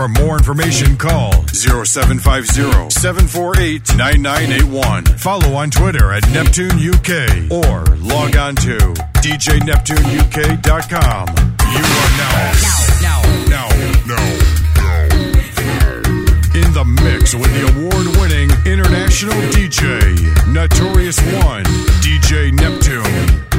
For more information, call 0750 748 9981. Follow on Twitter at Neptune UK or log on to DJNeptuneUK.com. You are now, now, now, now, in the mix with the award winning international DJ, Notorious One, DJ Neptune.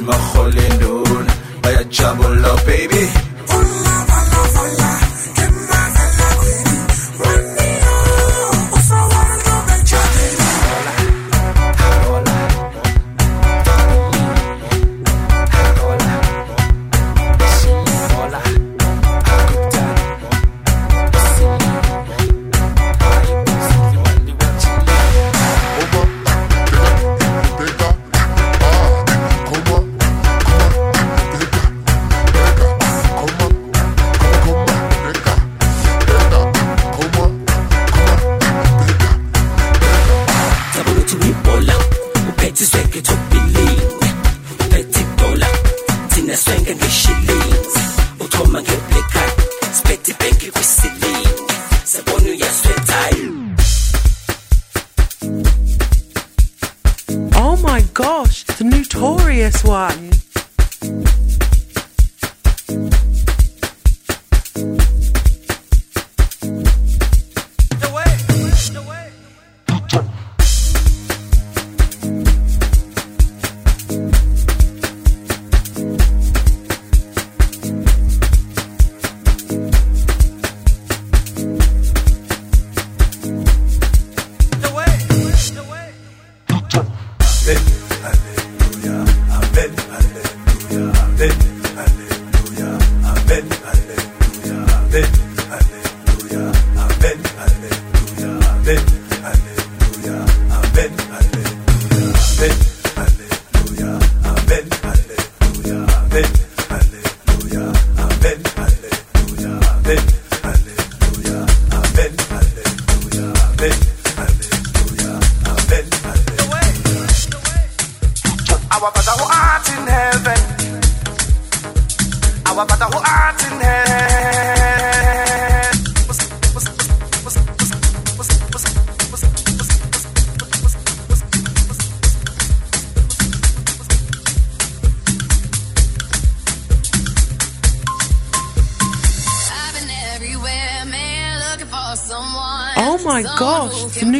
my holy noon. By a up, baby.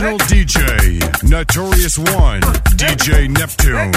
Original DJ, Notorious One, DJ Neptune.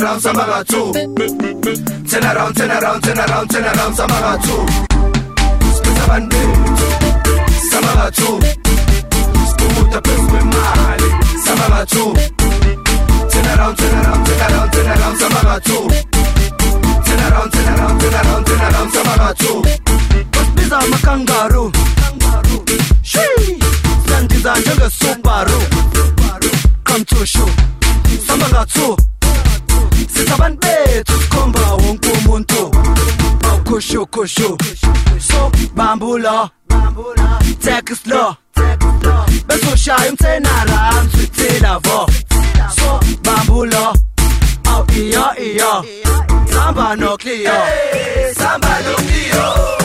Sambala, sambala too. iyo iyo samba no clear, samba no clear.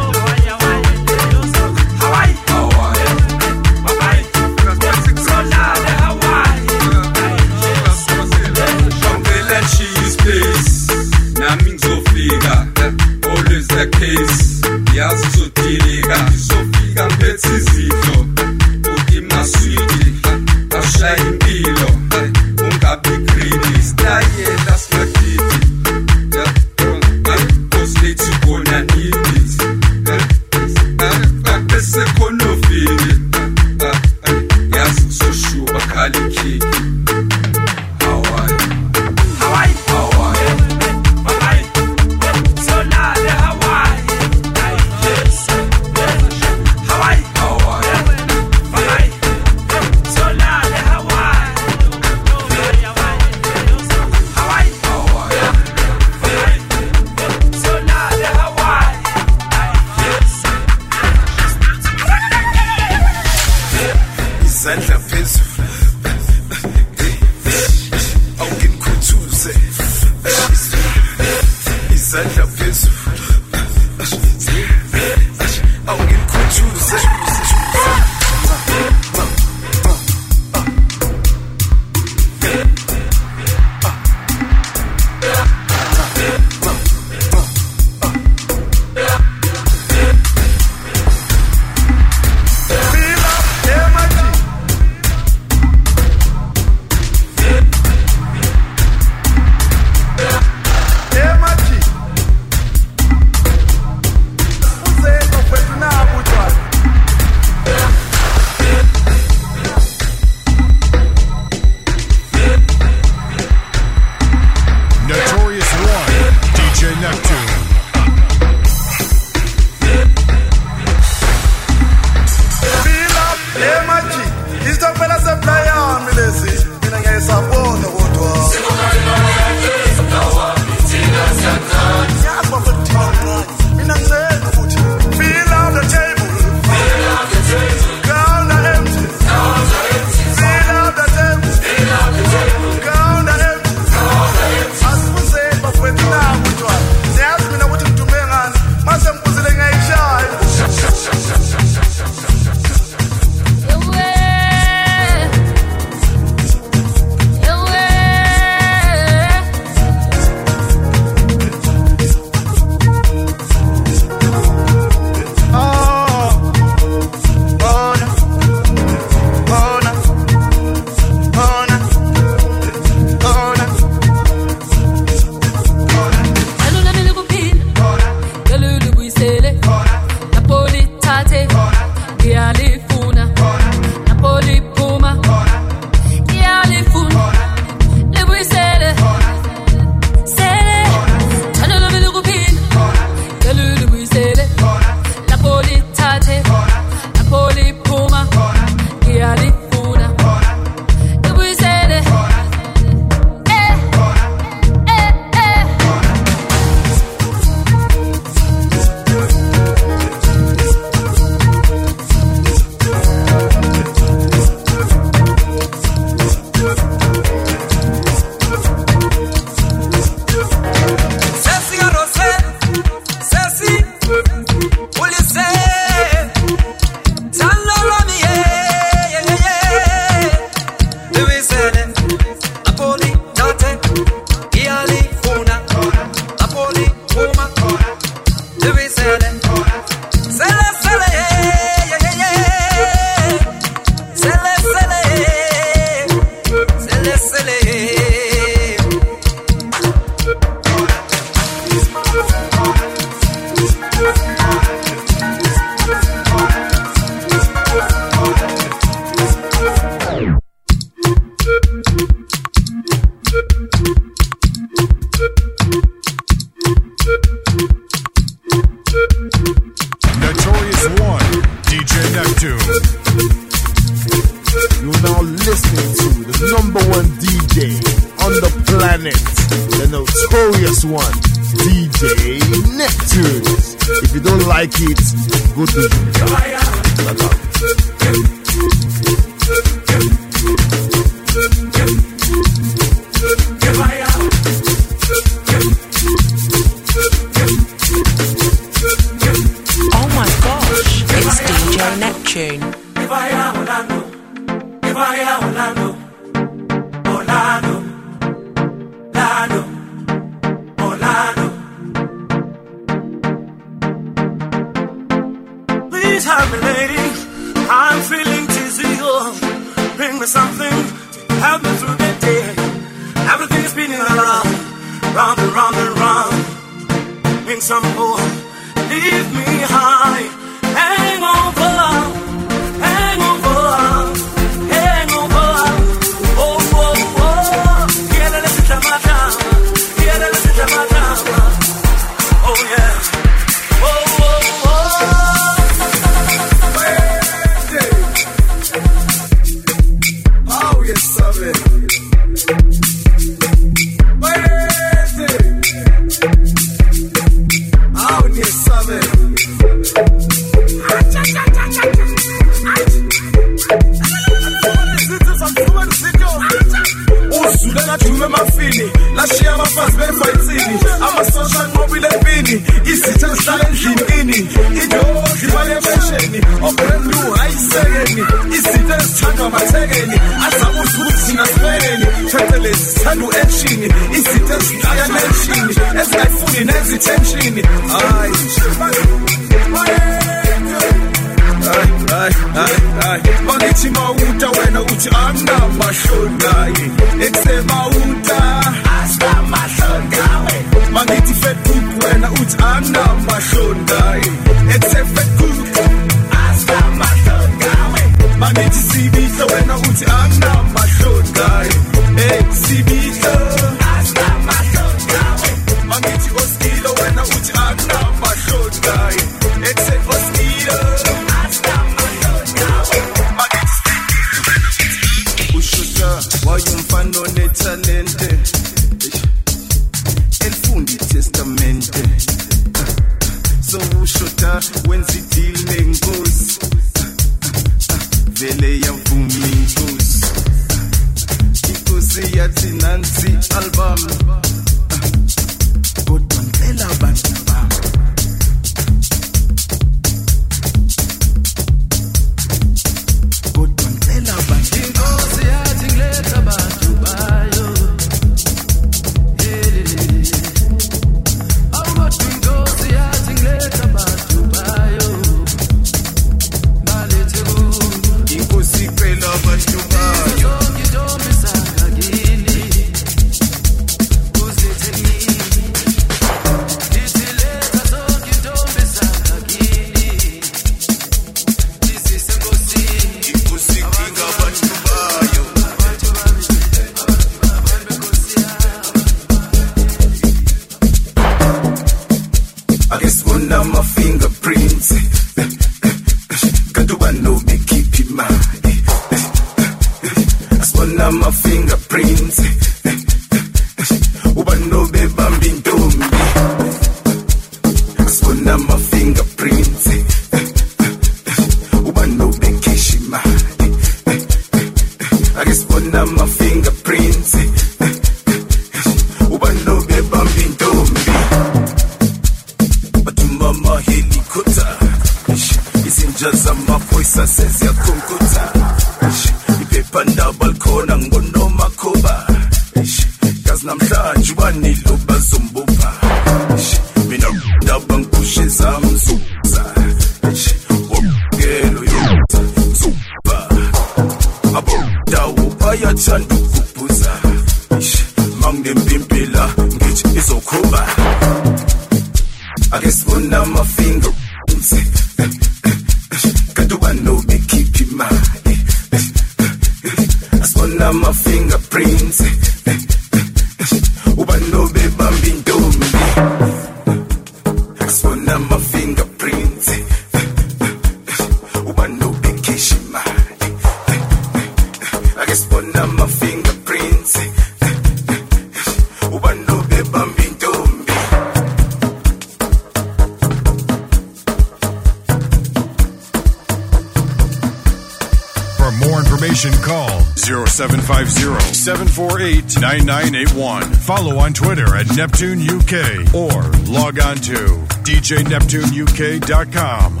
Neptune UK or log on to djneptuneuk.com.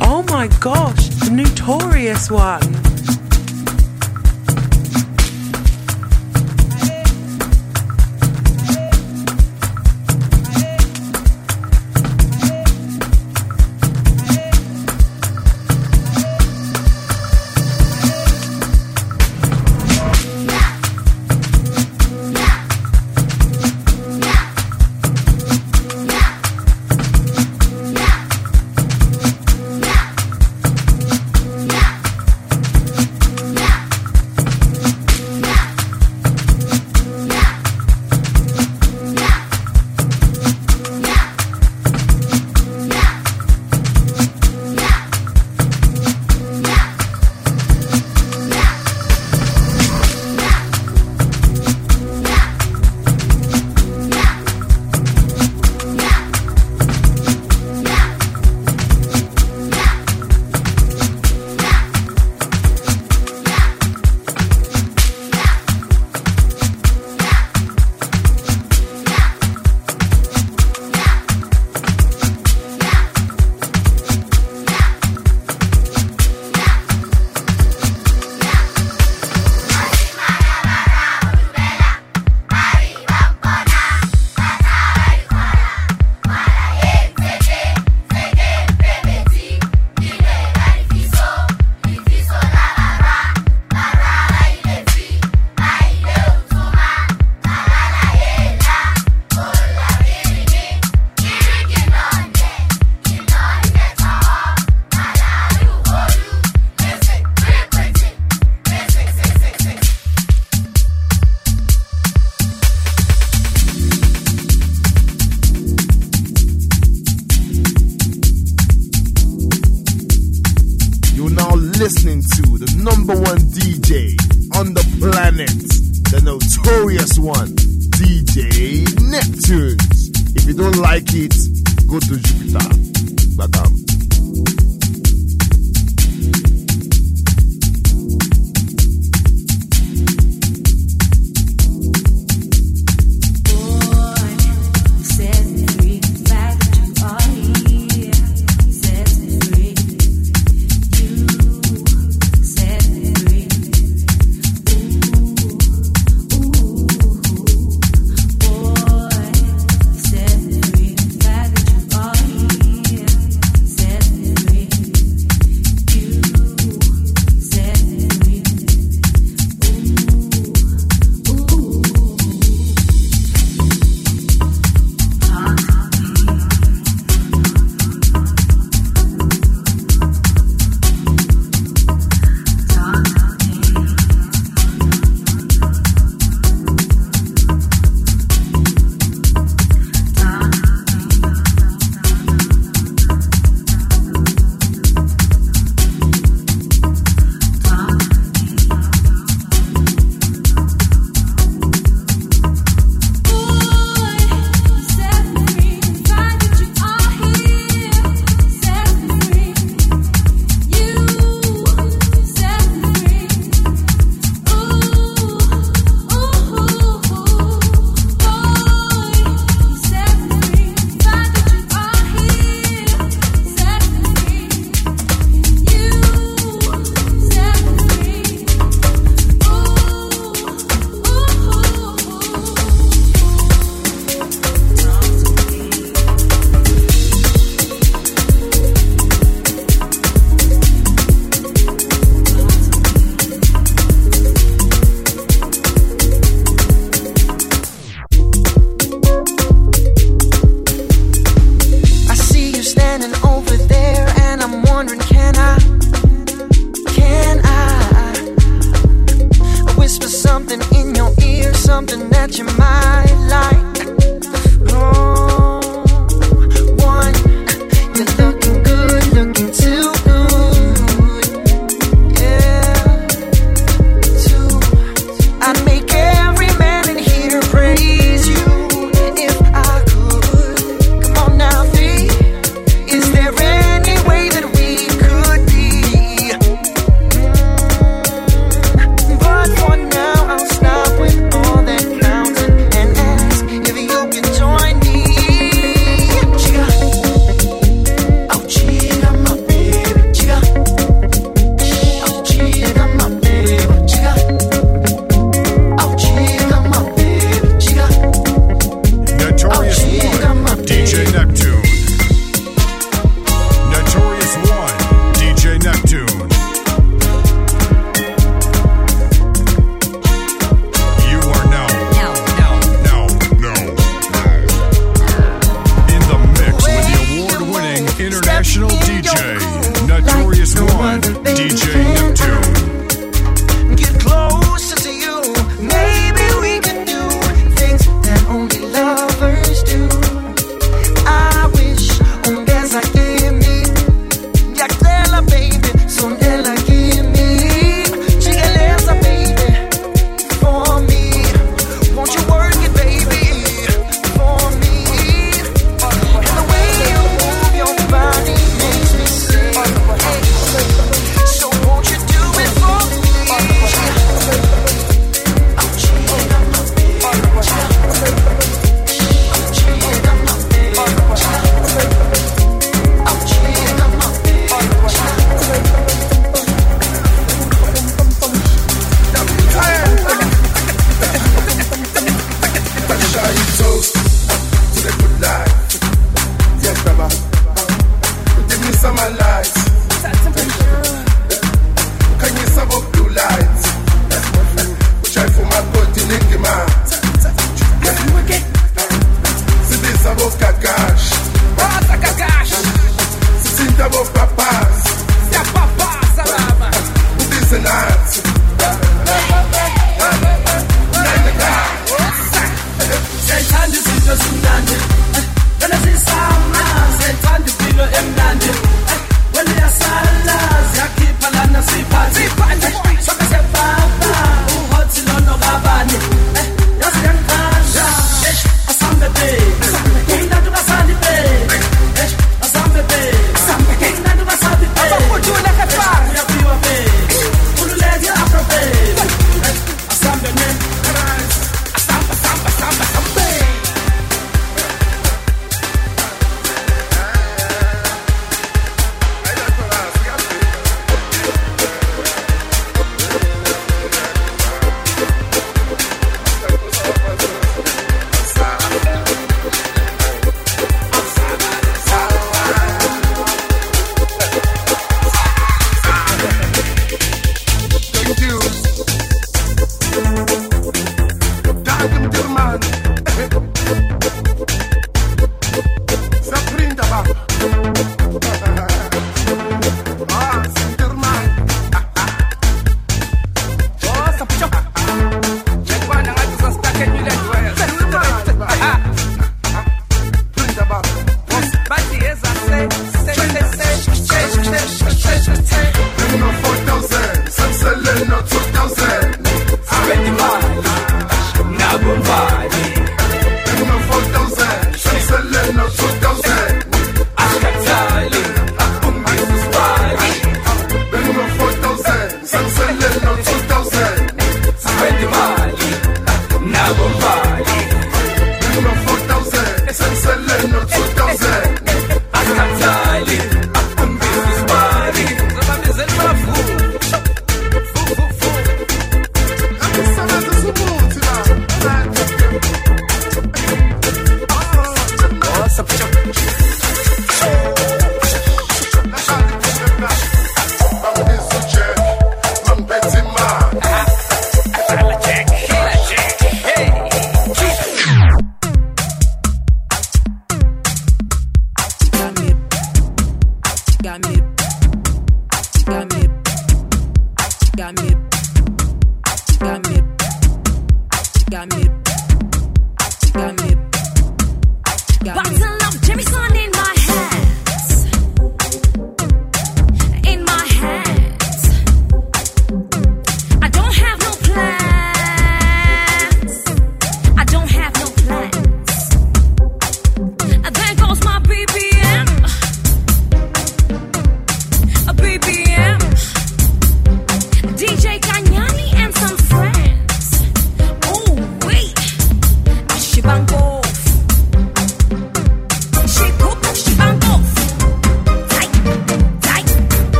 Oh my gosh, the notorious one.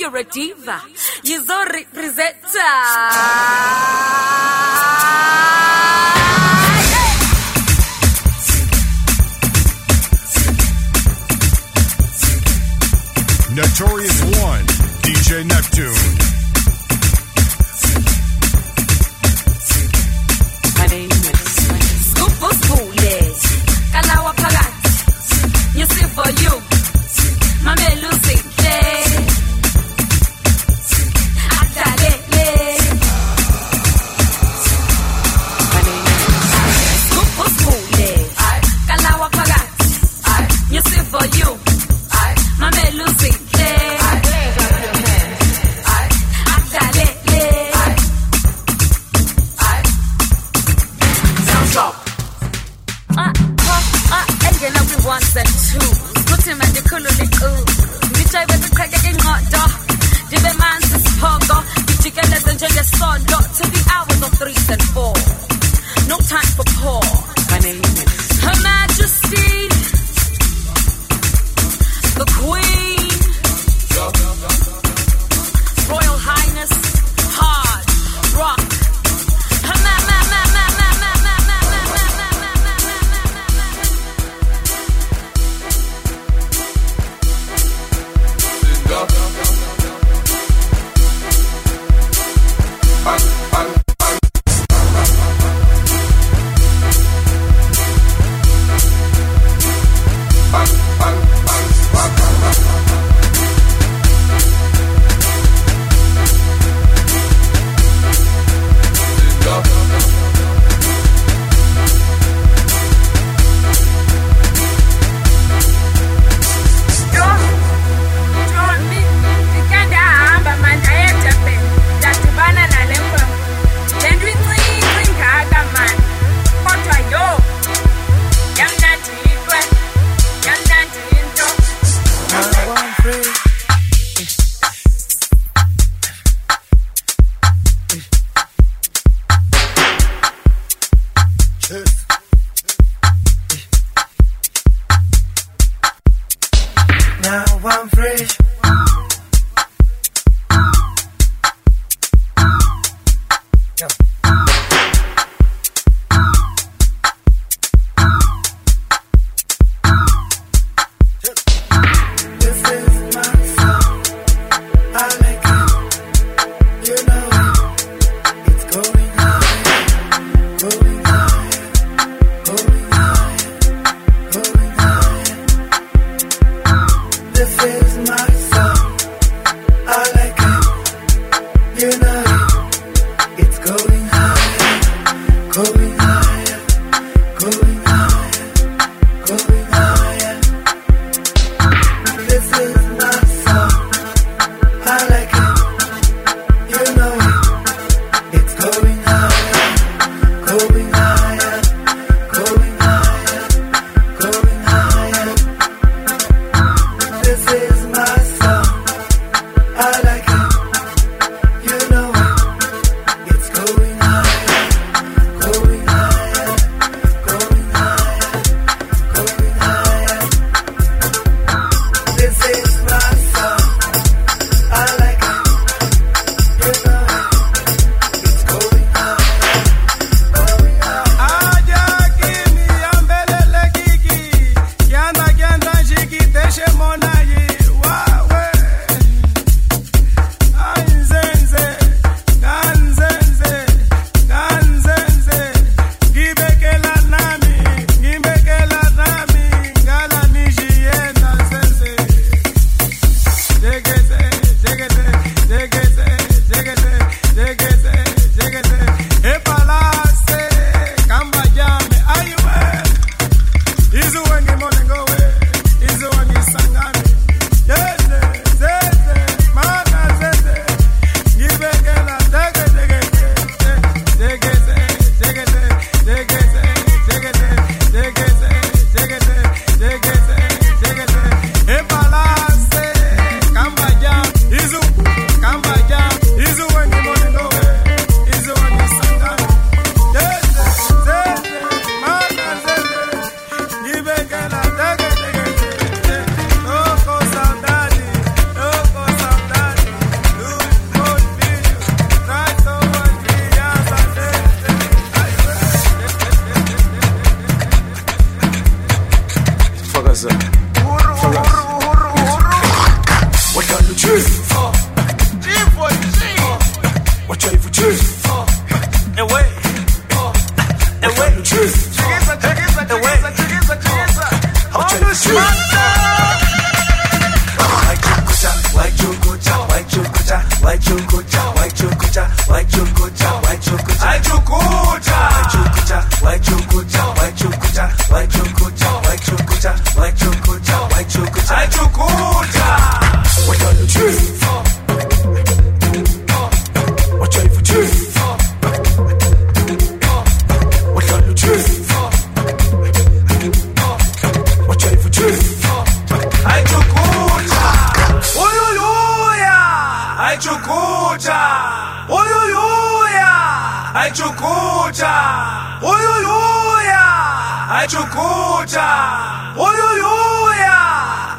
You're a diva,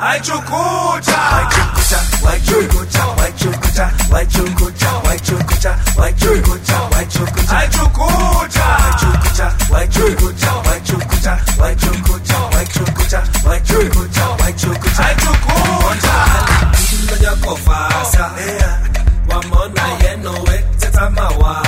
Aichukucha! Aichukucha! Aichukucha! Aichukucha! yakofasa wamona yeno wethetha mawaza mohara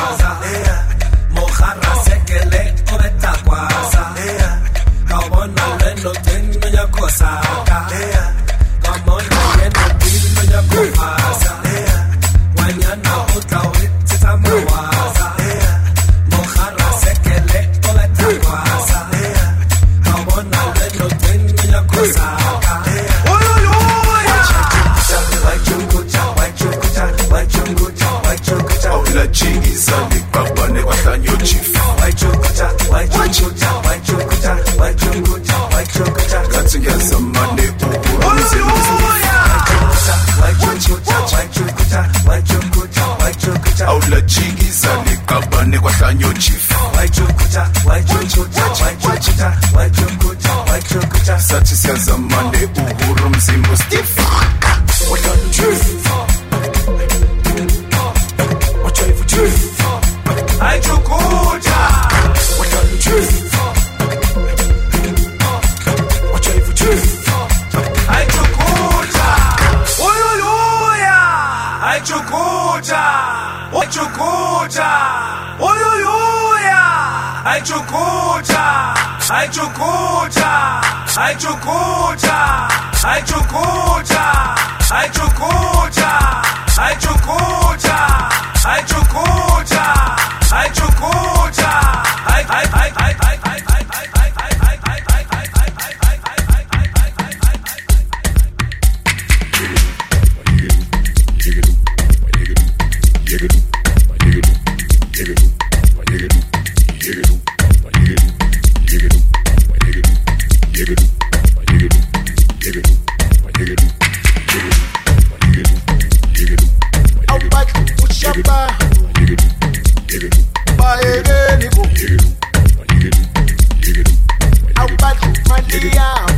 Yeah.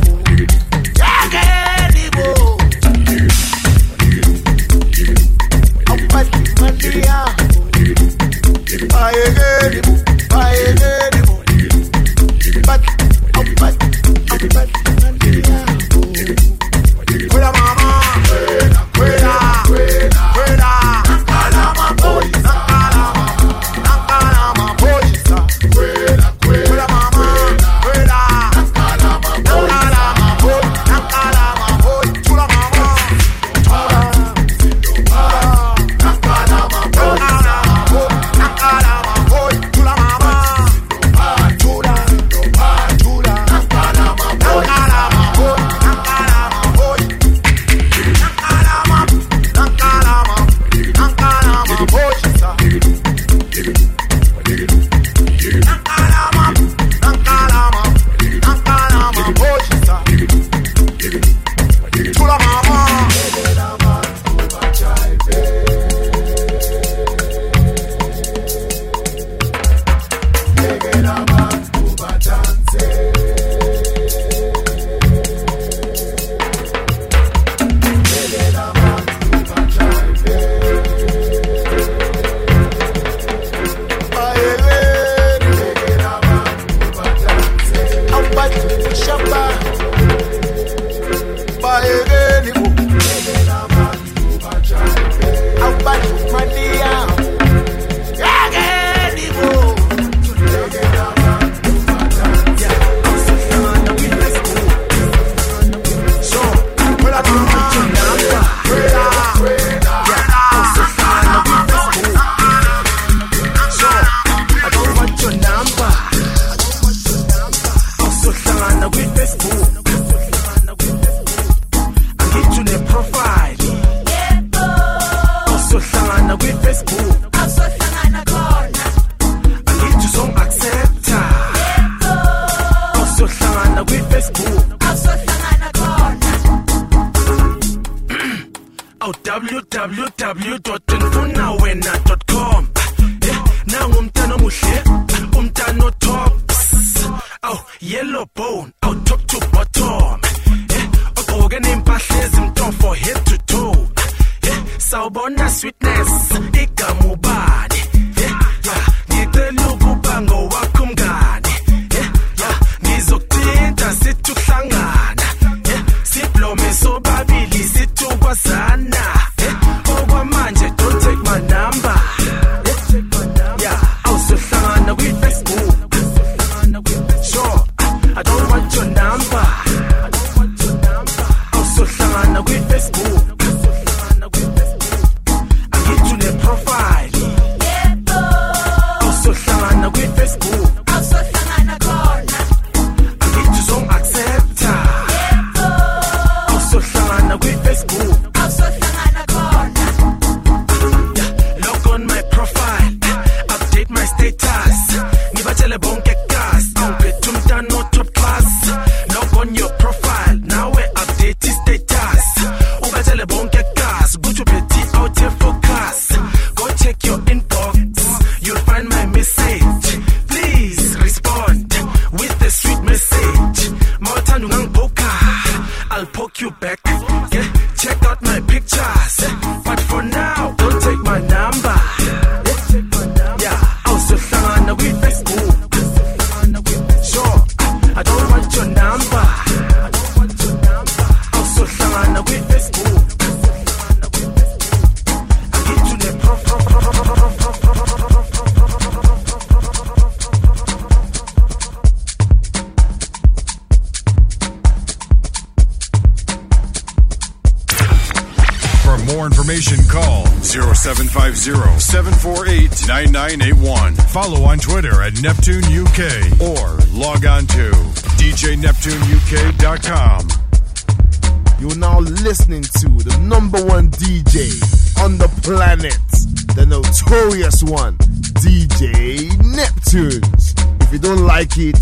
at Neptune UK or log on to DJNeptuneUK.com. You're now listening to the number one DJ on the planet, the notorious one, DJ Neptune. If you don't like it,